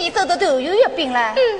你做的豆油月饼了。嗯。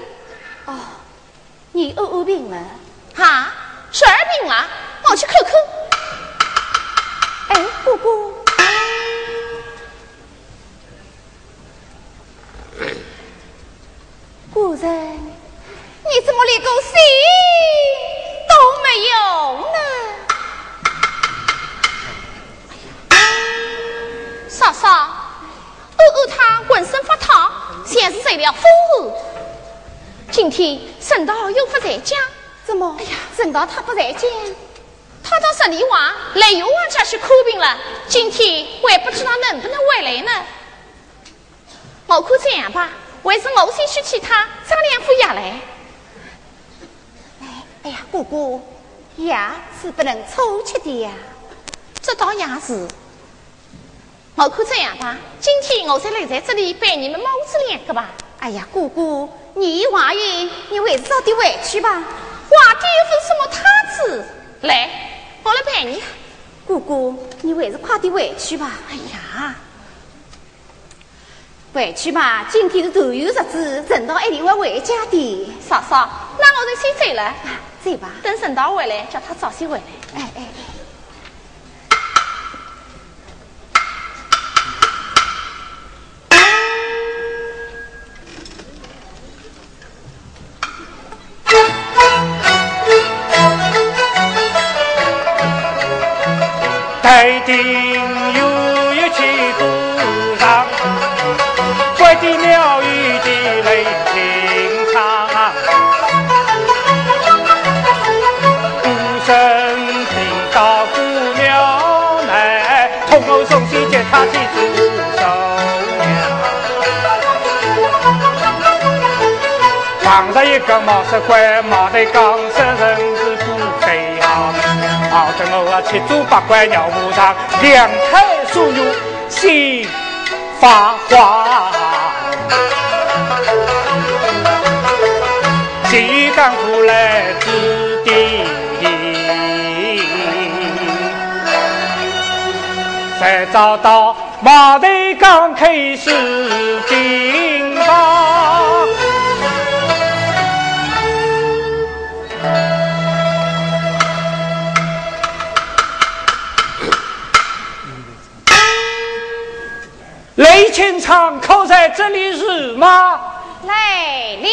在这里陪你们母子两个吧。哎呀，姑姑，你怀孕，你还是早点回去吧。皇帝又不是什么太子？来，我来陪你。姑姑，你还是快点回去吧。哎呀。回去吧，今天是头油日子，陈道一定会回家的。嫂嫂，那我就先走了。走吧，等陈道回来，叫他早些回来。哎哎。他去祝寿娘。旁着一个毛色怪，毛的刚色人是不飞航。好等我，七祖八怪鸟不长，两台淑女心发花。找到马头刚开始进吧。雷清昌可在这里是吗？来了，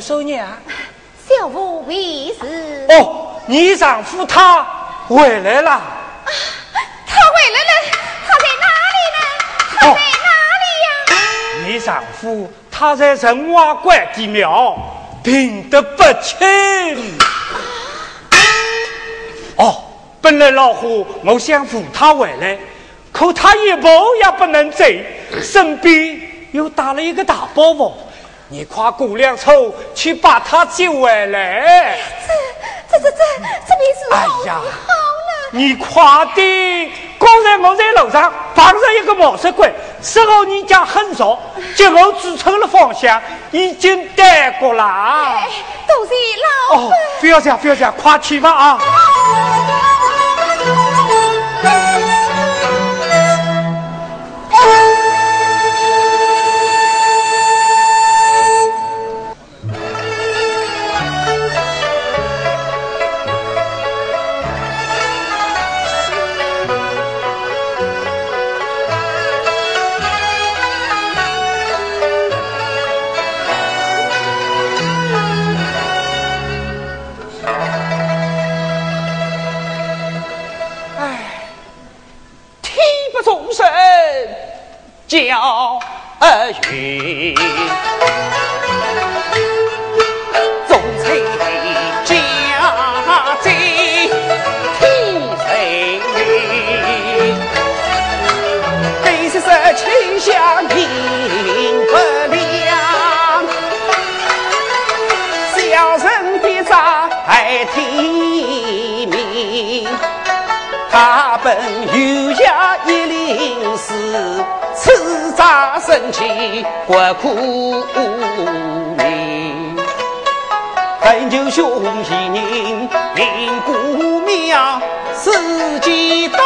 是吴守娘？小妇为是？哦，你丈夫他回来了。他回来了，他在哪里呢？他在哪里呀？你丈夫他在仁华关的庙。病得不轻。哦，本来老虎我想扶他回来，可他一步也不能走，身边又带了一个大包袱。你快过两抽去把他接回来。这、这、这、这、这边是哎呀，好了，你快点！刚才我在路上碰上一个毛色鬼，事后你家很熟，结果指错了方向，已经带过了。都是老哦，不要这样，不要这样，快去吧啊！二云，忠臣家在天人，悲色色清香不亮，小人必在天命，他本有下一灵诗。此诈生气国苦命。恳求兄弟人领姑庙，自己到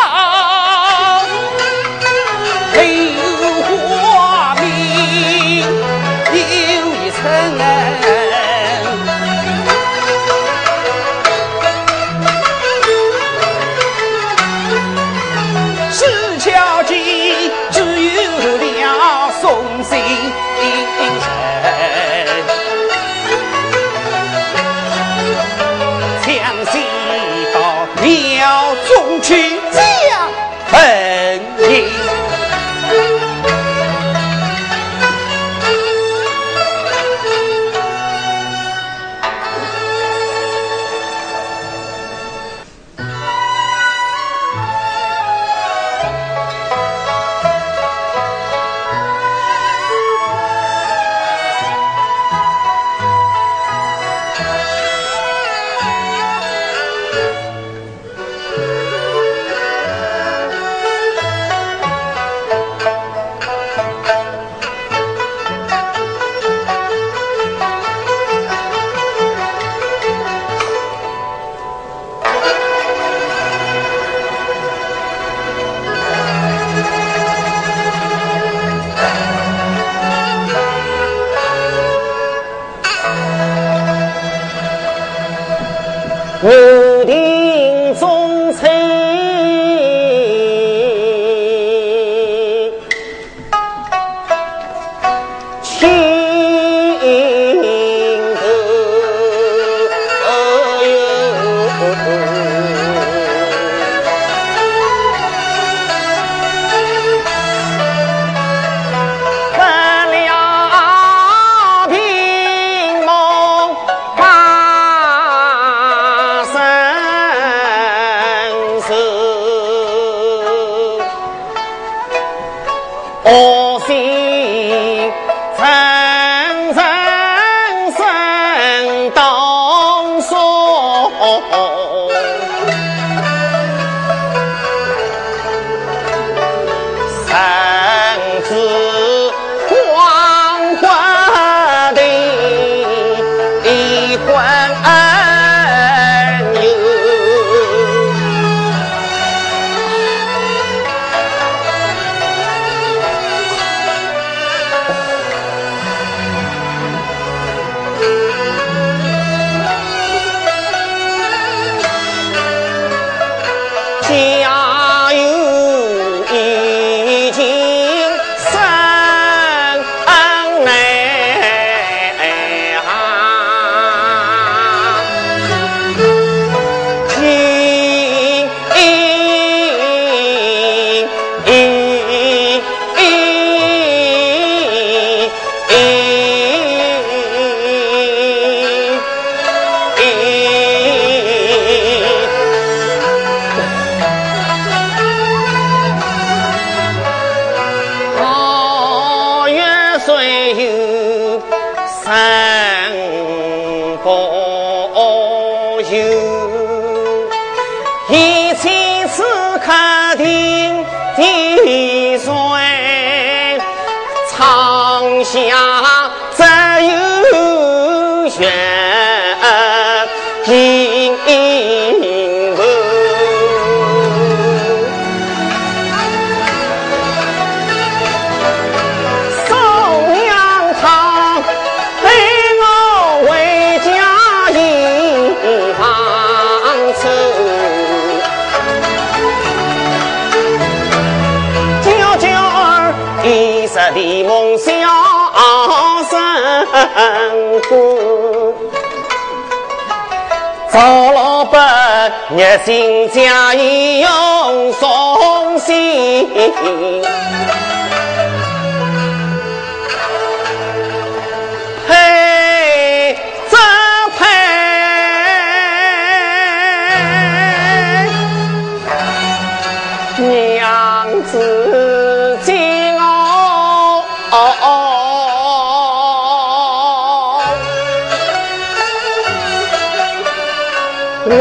赵老板热心家义用送信，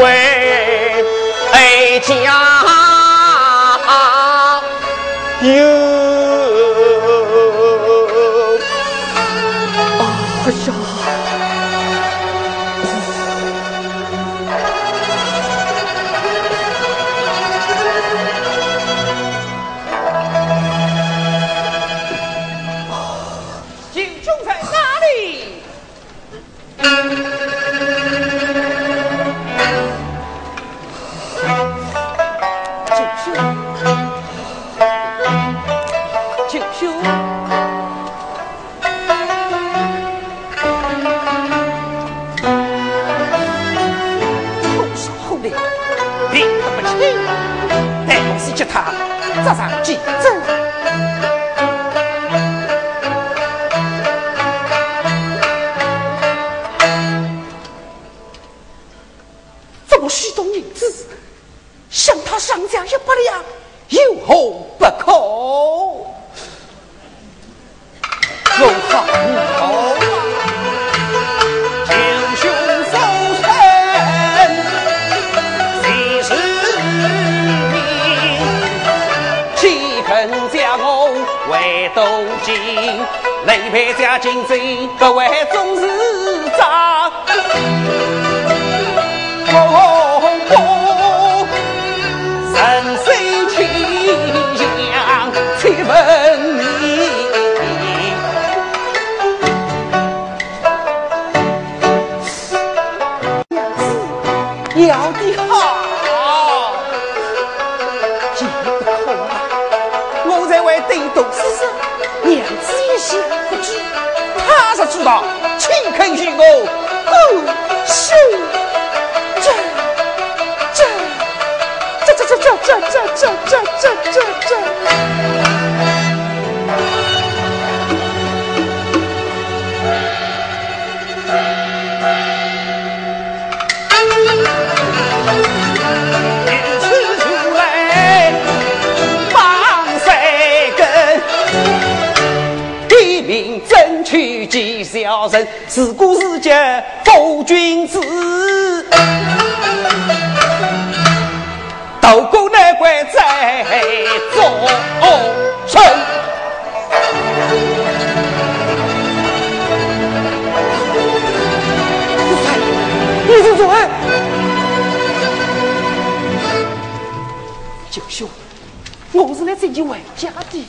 为家。要的好，急不可啊！我在外对多时时，娘子一心不知，他是知道，亲肯与我过手，这这这这这这这这这这这这。自古世间负君子，斗过难关在终身。你是谁？九兄，我是来这里回家的。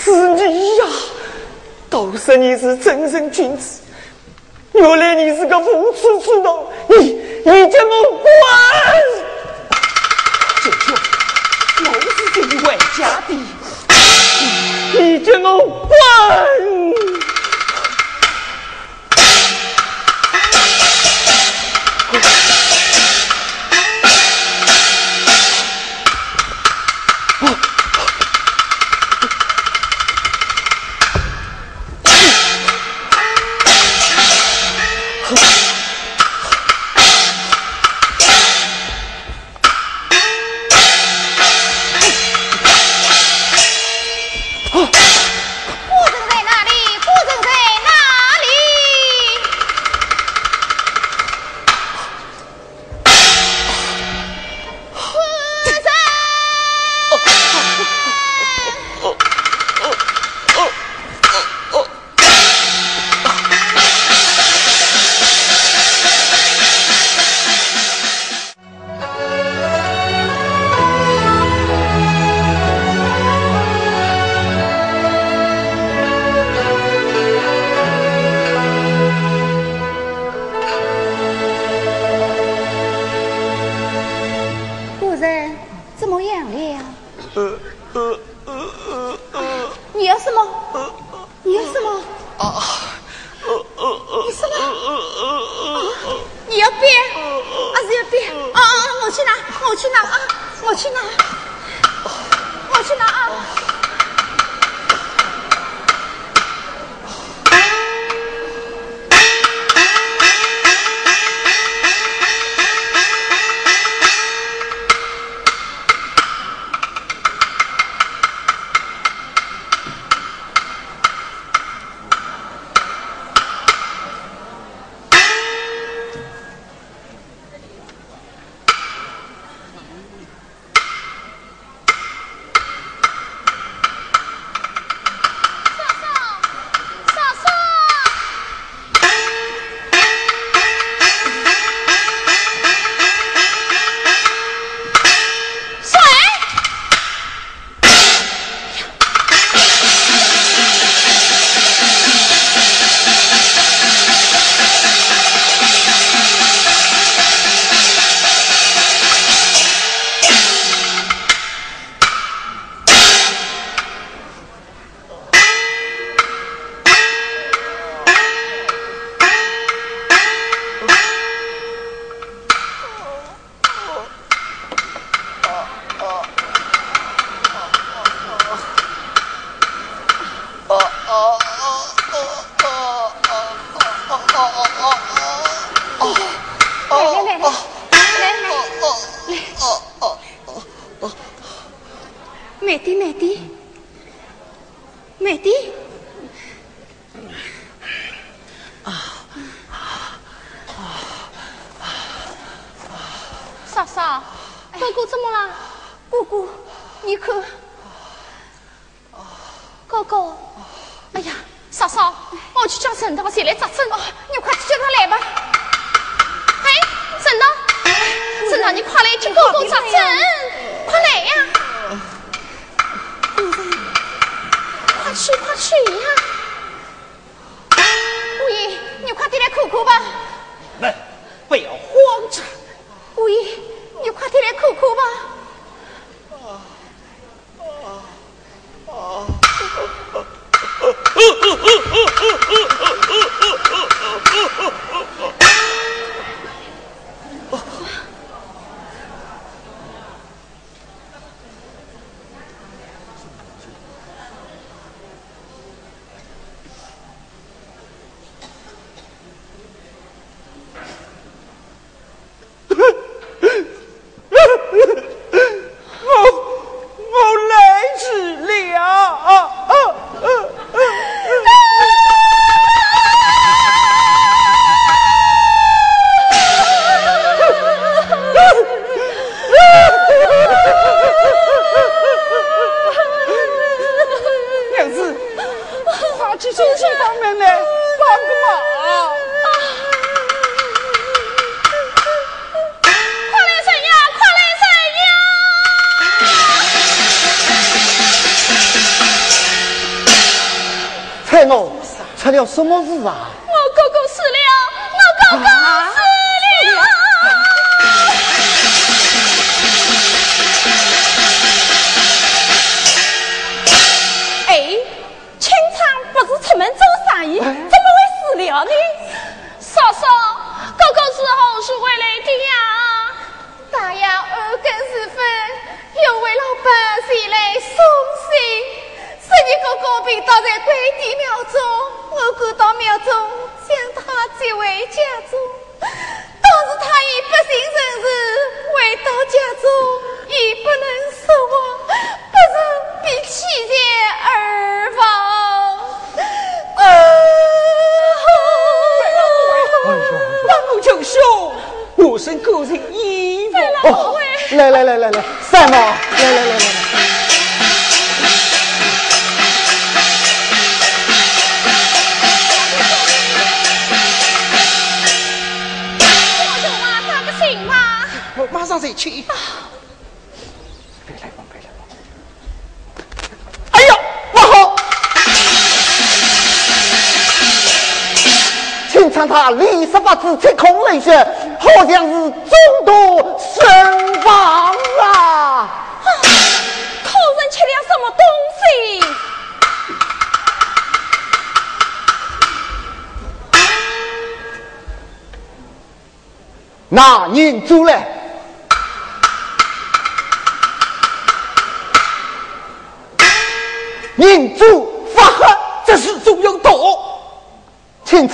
是你呀！都说你是真正君子，原来你是个无耻之徒！你你叫我滚！舅舅，我是这里回家的，你叫我滚！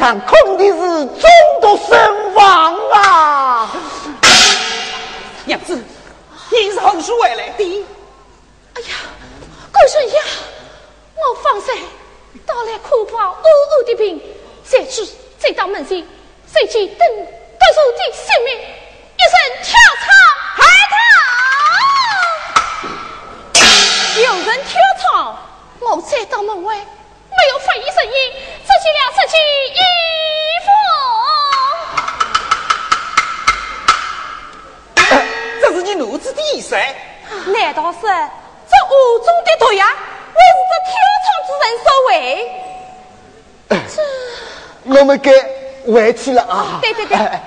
上恐的是中毒身亡啊！娘子，你是何时回来的？哎呀，贵顺呀，我方才到了苦跑恶恶的病，再去再到门前，随去等得住的性命，一声跳槽海棠。有人跳槽，我再到门外，没有发一声音。去了衣服。这是你奴子的意思？难道是这屋中的毒药，为是这窗之人所为？这，我们该回去了啊！对对对，啊，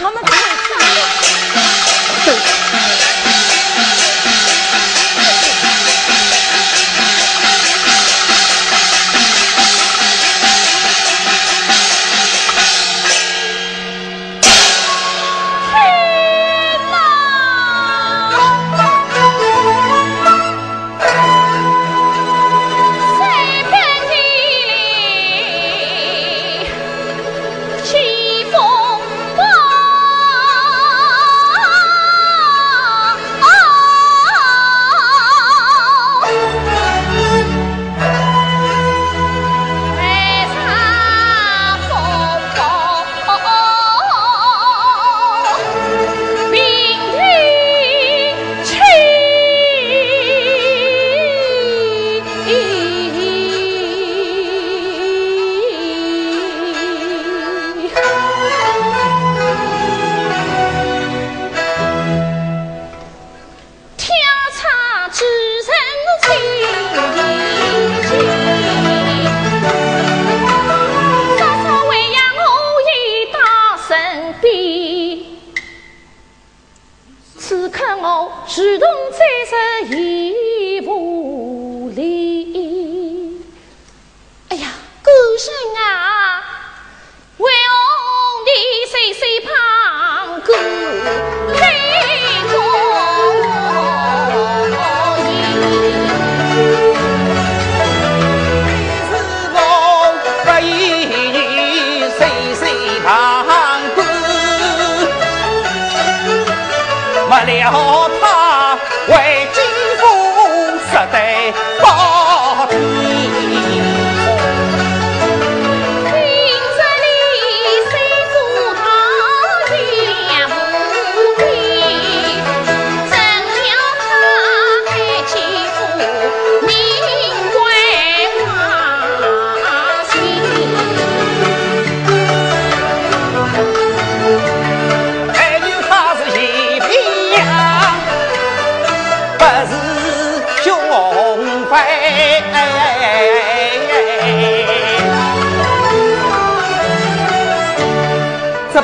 我们该回去了。好。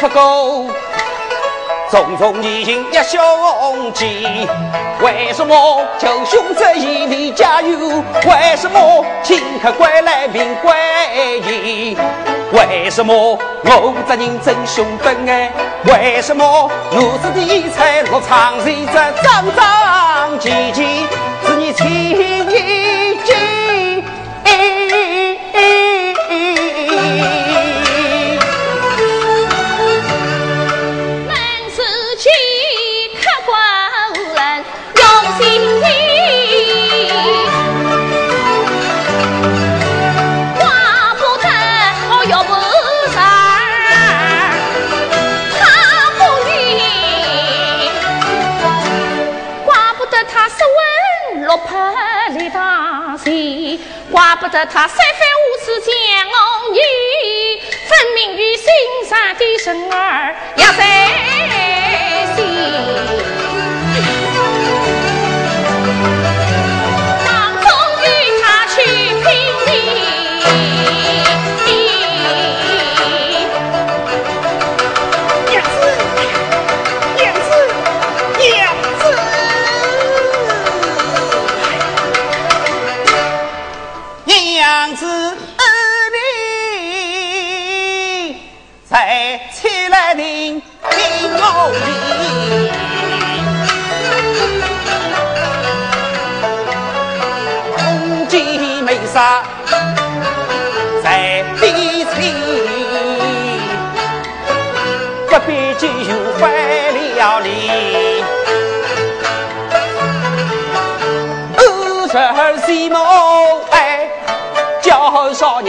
不够，重重年轻一兄弟，为什么求兄这一离家友？为什么请客归来命归义？为什么我这人真凶本哎？为什么如此的财落场人这脏脏唧唧，是你亲一怪不得他三番五次将我你分明与心上的神儿要在心。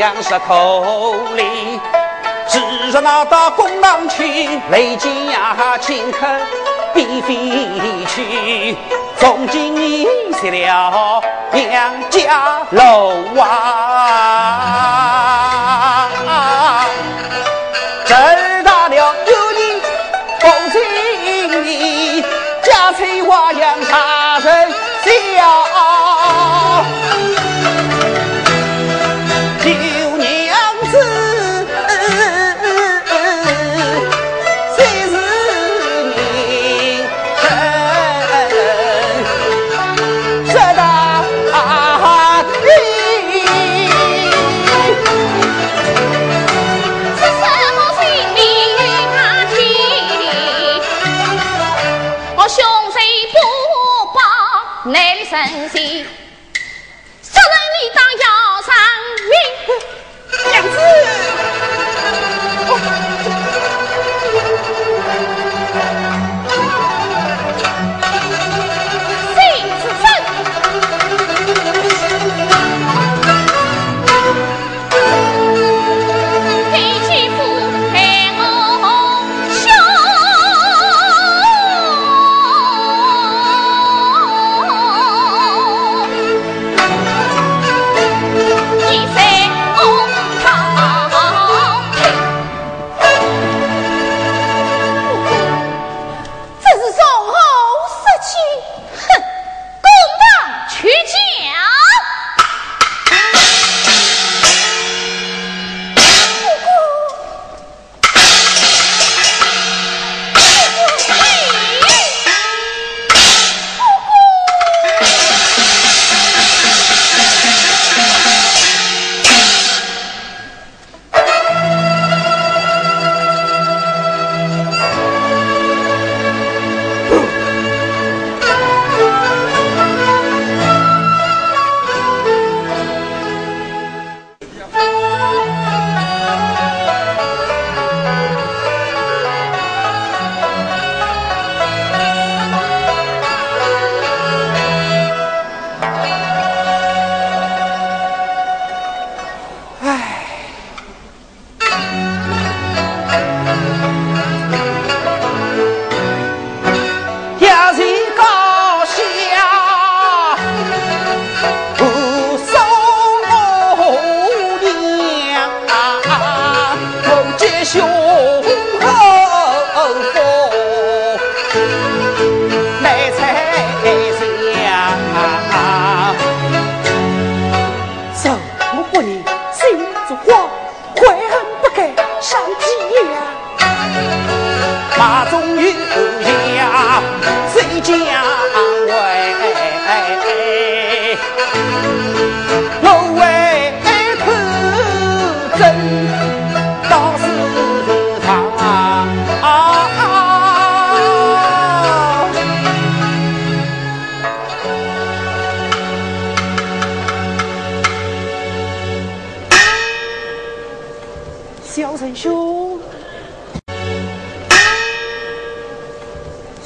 娘石头里，只日拿到公堂去，雷金呀请客比飞去。从今你失了娘家楼啊，这大了有你不亲你，家财花样啥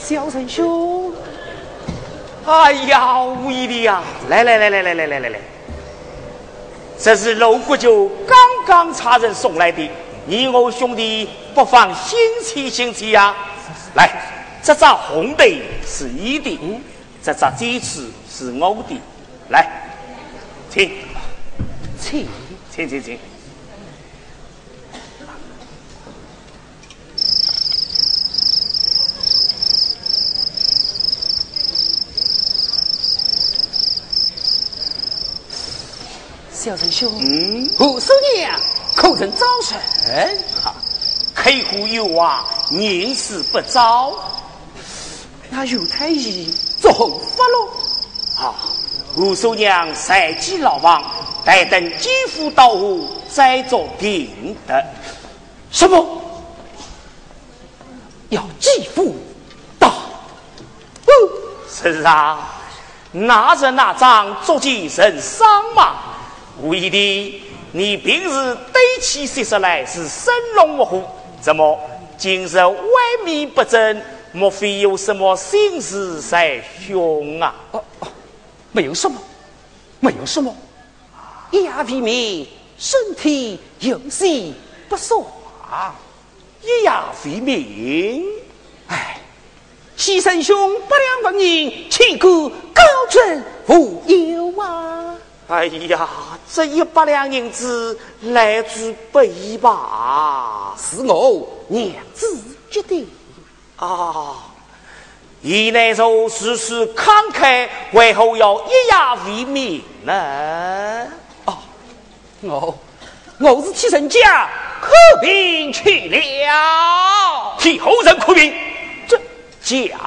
小陈兄，哎呀，无义的呀！来来来来来来来来来，这是楼国舅刚刚差人送来的，你我兄弟不妨新奇新奇呀！来，这张红的是你的，这张鸡翅是我的，来，请请，请，请请小陈兄，嗯，五叔娘可曾早晨？哈，客户有话，宁死不招。那犹太医做后发喽？啊，五叔娘赛季老王，待等继父到府再做定的。什么？要继父到？哦，是啊，拿着那张足见人伤嘛。无疑的，你平日对其说出来是生龙活虎，怎么今日萎靡不振？莫非有什么心事在胸啊？哦哦，没有什么，没有什么。一夜未眠，身体有些不爽。一夜未眠，哎，牺牲兄不良不人，千古高枕无忧啊！哎呀，这一百两银子来之不易吧？是我娘子决定。啊，姨那说事事慷慨，为何要一夜未眠呢？哦，我我是替人家哭病去了，替后人哭病，这讲。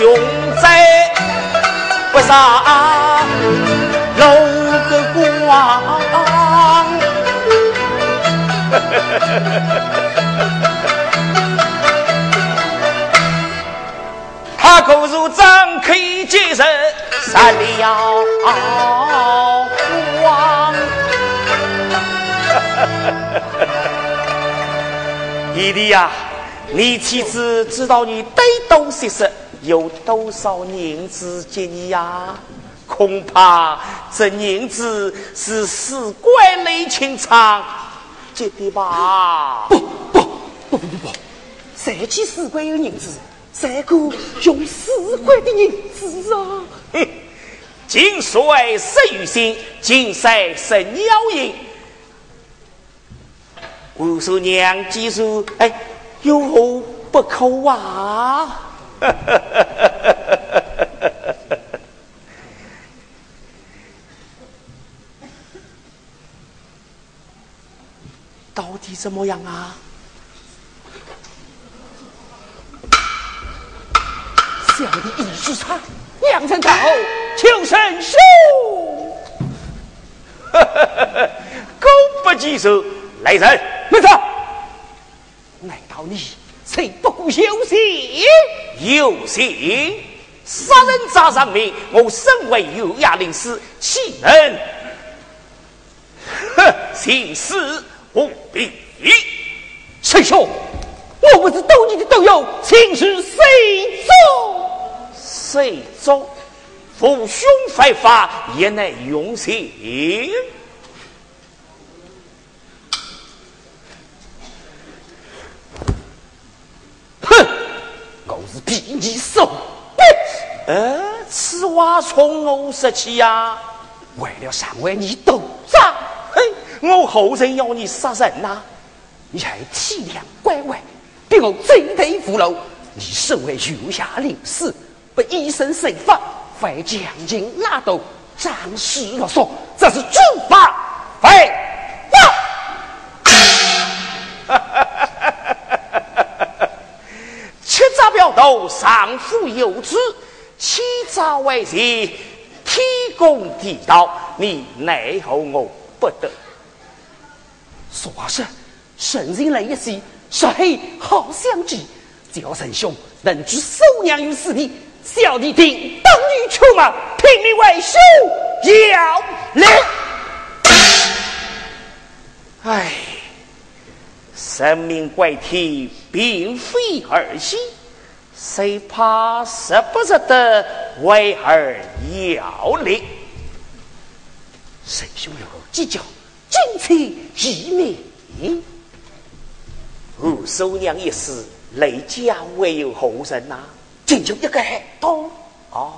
穷在不上楼个光，他可如张开接受三了光。弟弟呀，你妻子知道你对东西是？有多少银子接你呀？恐怕这银子是死怪雷清仓接的吧？不不不不不不，谁去四怪有银子？谁个用死怪的银子啊？哼！金水十余星，金山十鸟影。五叔娘记住，哎，有何不可啊？到底怎么样啊？小的一句差，两层高，求生术。功不计数，来人，没错。难道你谁不顾修行？有心杀人砸上命，我身为有牙领事，岂能？哼，行事不必。师兄，我不是斗你的斗友，请示谁做？谁做？父兄犯法，也能用刑。是比你瘦，呃，此话从何说起呀？为了上为你斗账，嘿，我后人要你杀人呐？你还体谅乖乖，逼我追头扶路。你身为月下领事，不以身试法，非将军拉斗，张氏啰嗦，这是军法废话。表头，上府有旨，起早为日，天公地道，你奈何我不得？说话是，神人来一席，说黑好相聚。只要神兄能知收娘于死地，小弟定当女出马，拼命为兄要来。唉，生命怪体并非儿戏，谁怕舍不舍得为儿要力？神兄有计较，今天一命。吴收娘一死。雷家唯有后人呐，仅就一个海东哦。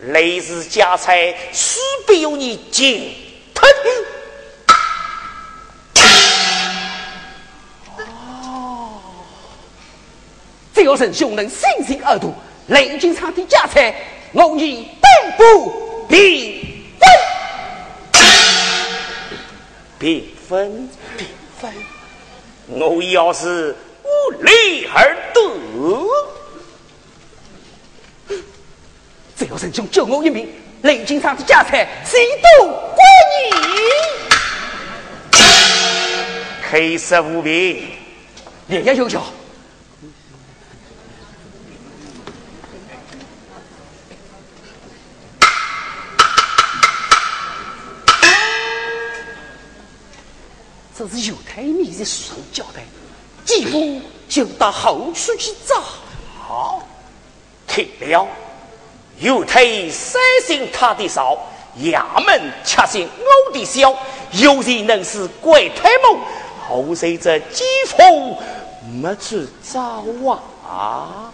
雷氏家财，须必由你尽只要神兄能心心二度，雷金昌的家财，我已定不平分。平分，平分。我要是。不利而得，只要神兄救我一命，雷金昌的家财谁都归你。黑色无比，烈焰有效。这是犹太秘的书上交代。继父就到后处去找。好，听了。又退三星他的少，衙门恰信我的小。有人能是鬼推梦，后随这继父没去找啊。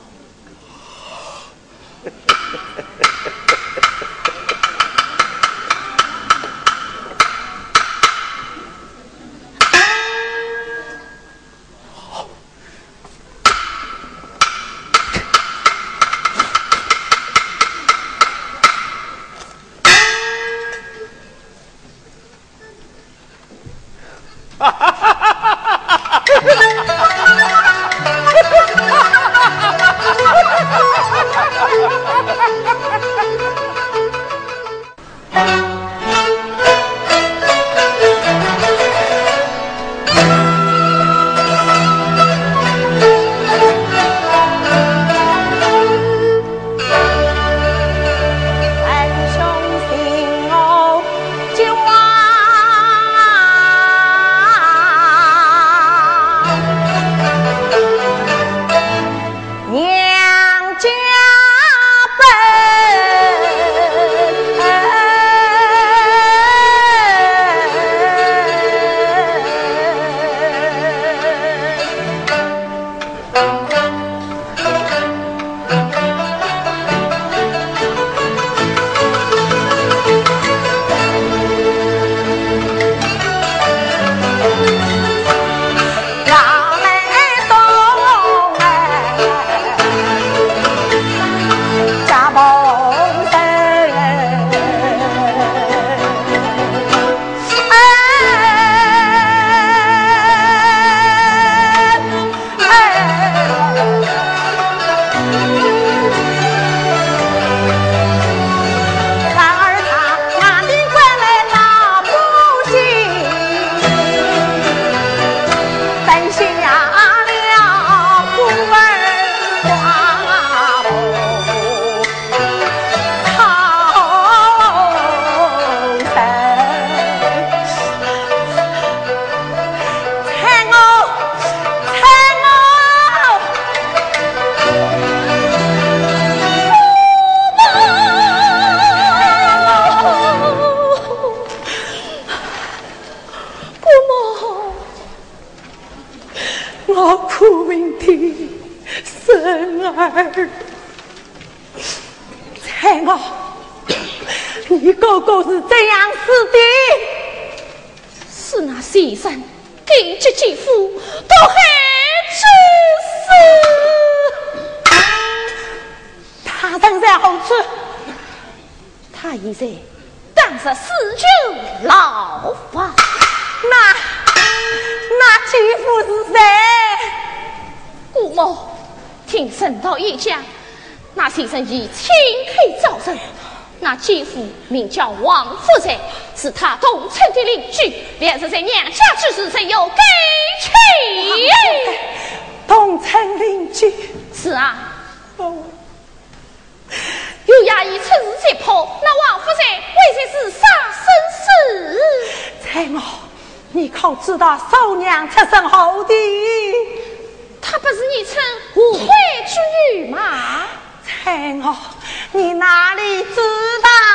亲口招认，那姐夫名叫王福才，是他同村的邻居，两人在娘家之时曾有感情。同村邻居是啊。有衙役出事在跑，那王福才为谁是杀生死？蔡某，你可知道嫂娘出身何地？她不是你称无悔之女吗？蔡某，你哪里知道？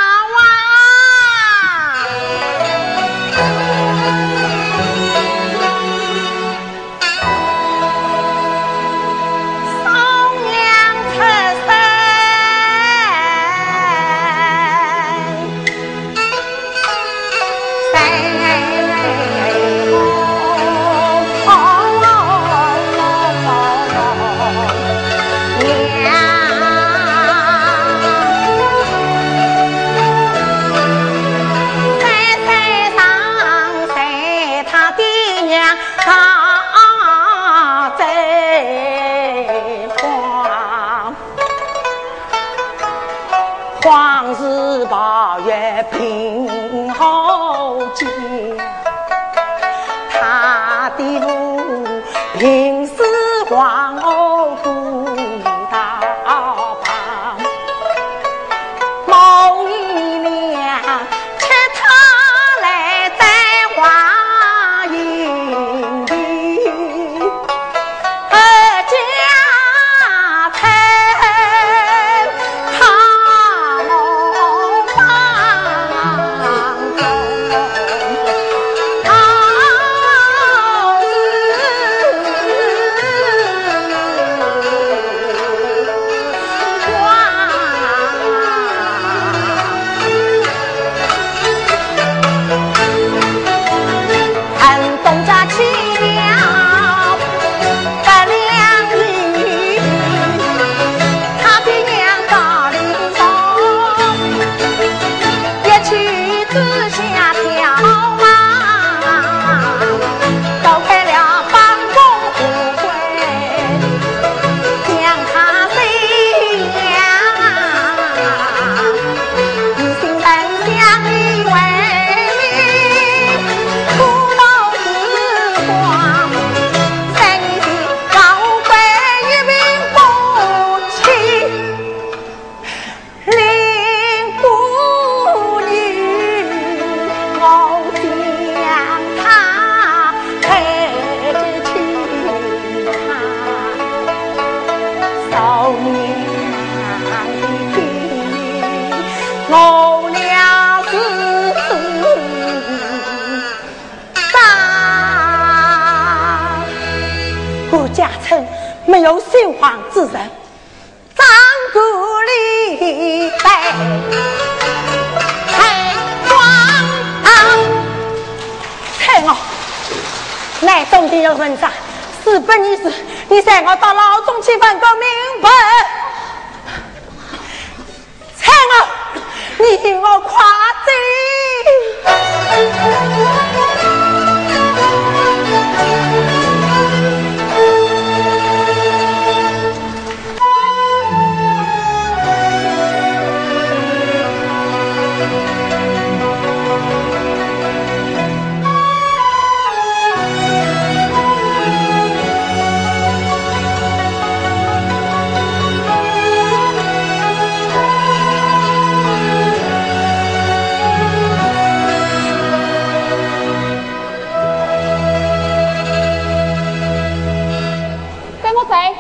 来。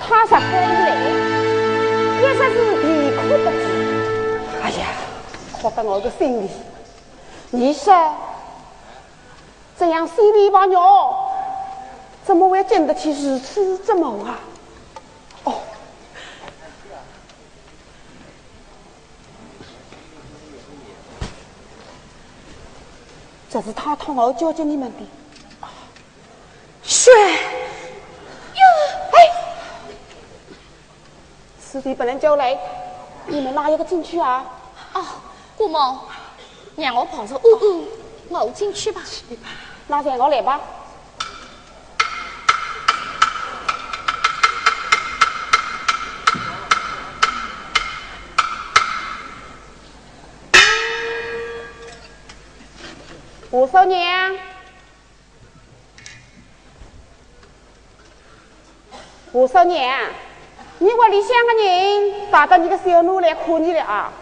他十岁以来，一直是啼哭不止。哎呀，哭得我的心里。你说，这样心里把鸟，怎么会经得起如此折磨啊？这是他托我教给你们的。雪哟，哎，师弟不能叫来，你们哪一个进去啊？哦，姑母，让我抱着呜呜，我进去吧。那让我来吧。吴少年，吴少年，你屋里乡个人打到你的小奴来看你了啊。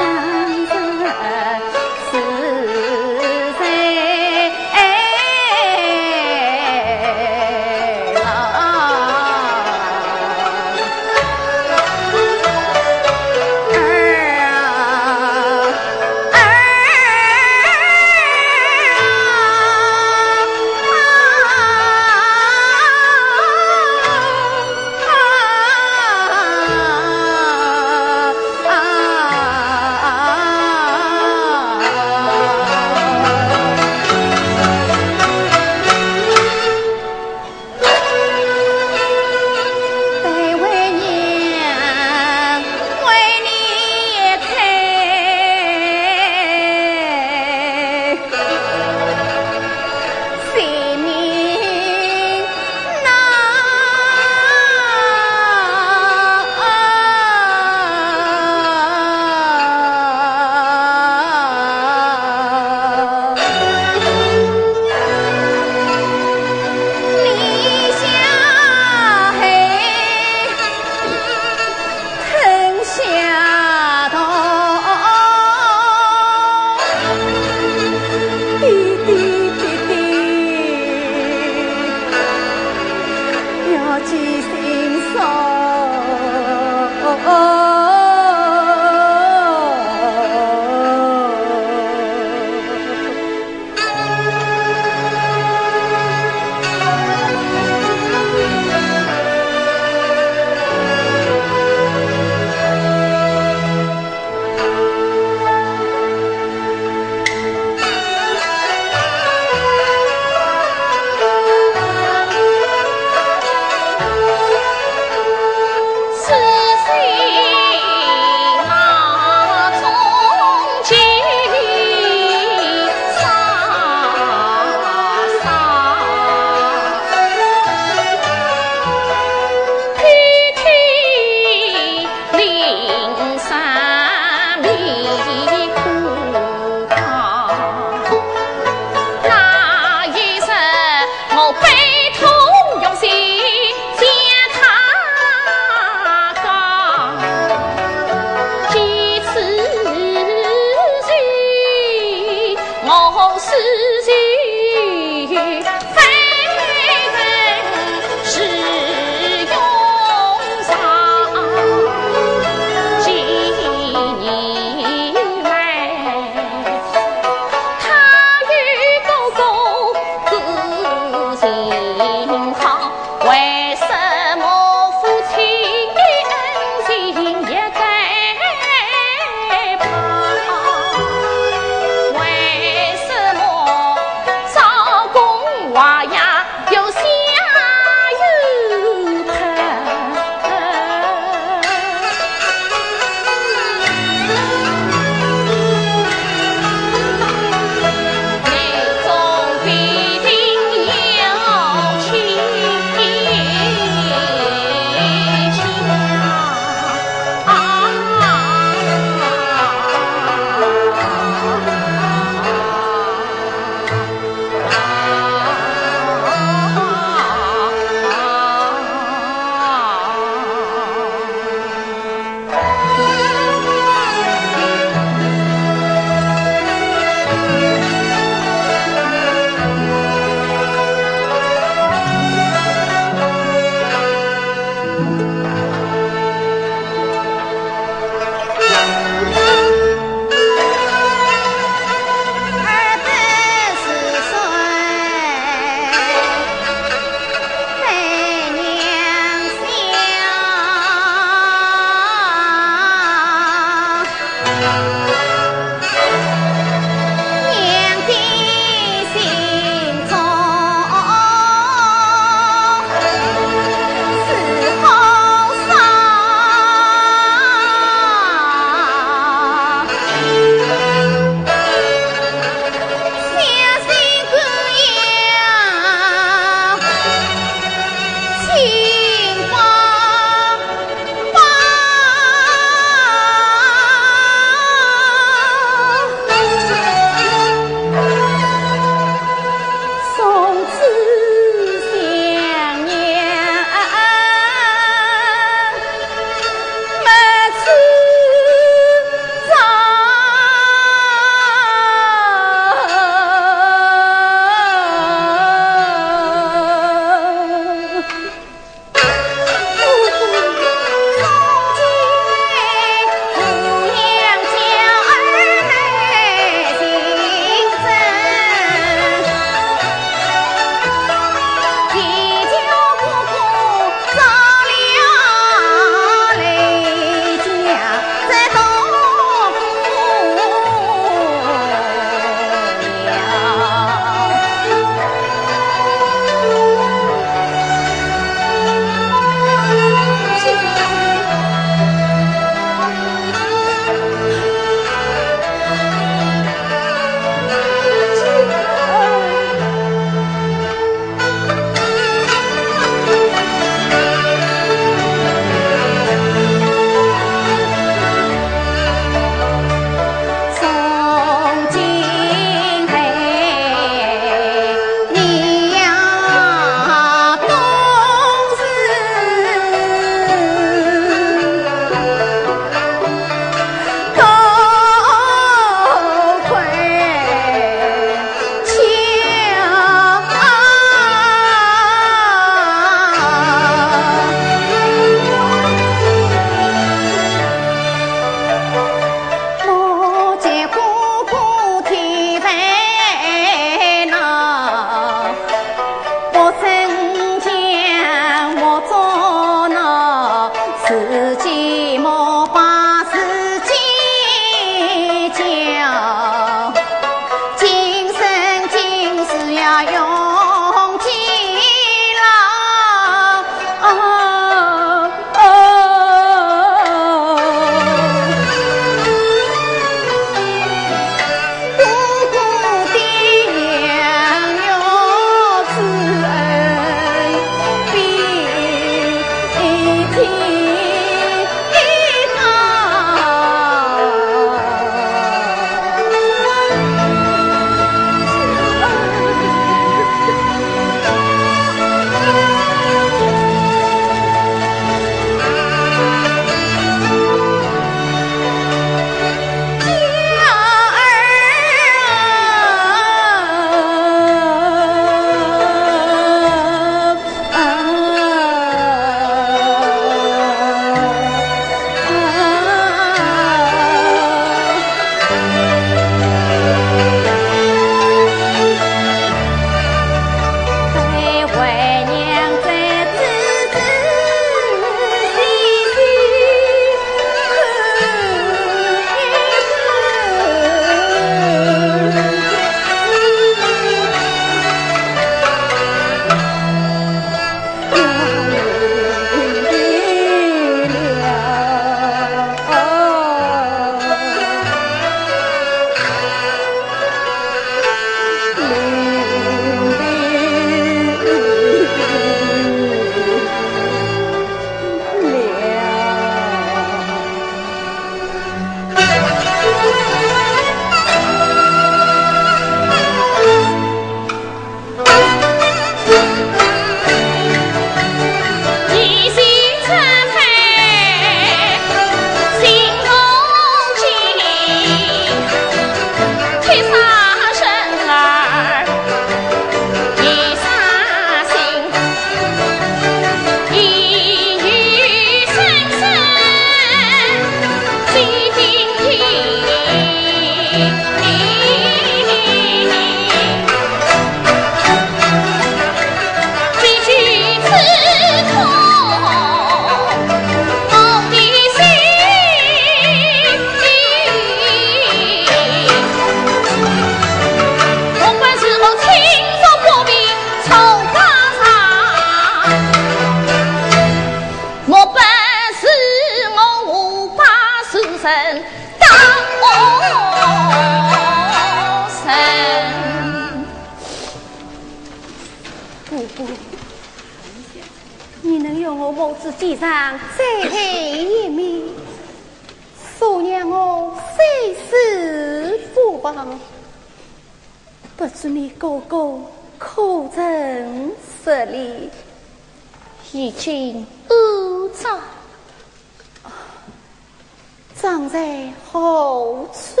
葬在何处？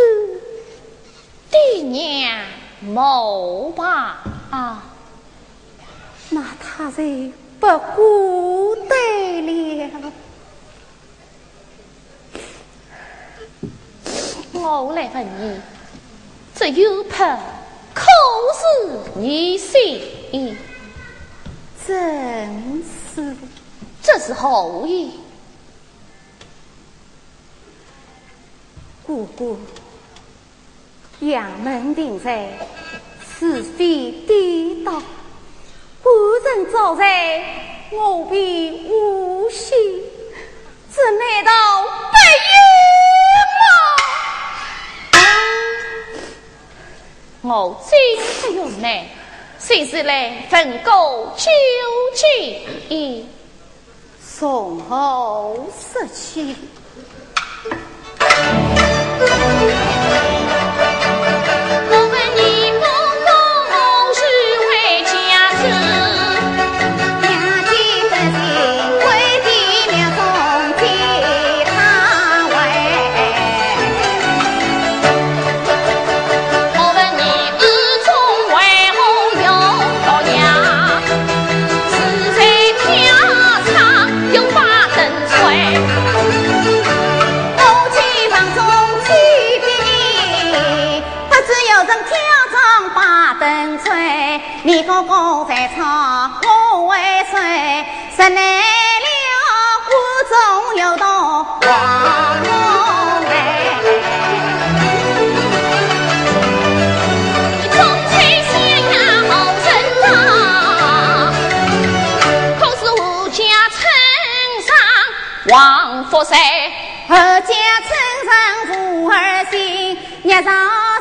爹娘某吧啊！那他就不孤单了。我来问你，这有怕可是你心？真是，这是何意？姑姑，杨门定在，是非颠倒，半人造在，我必无心，这难道不冤吗？我真不用难。谁是来分沟救济？从后失去。你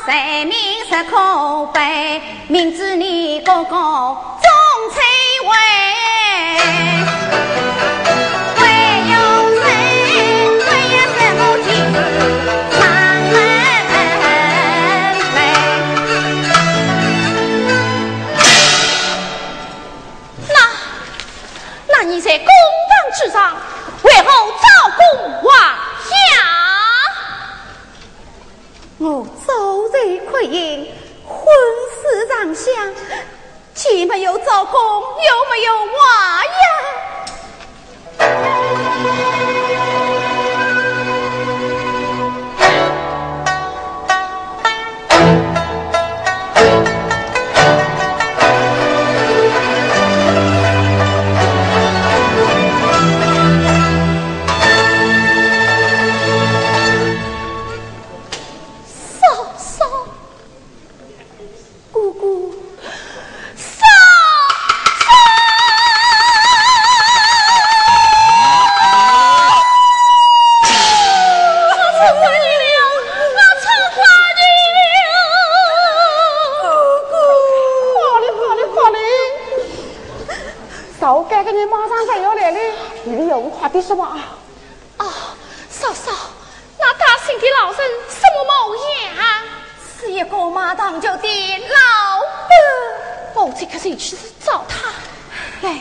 上财名实可悲。明知你哥哥中翠微，唯有神，唯有神我亲自上门。那那你在公堂之上为何招供妄下？我早在亏因。婚事上香，既没有做工，又没有娃呀。伯。我这个人去找他。来，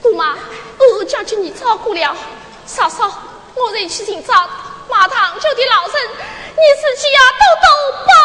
姑妈，我将军你照顾了。嫂嫂，我再去寻找马当就的老人，你自己要，多多保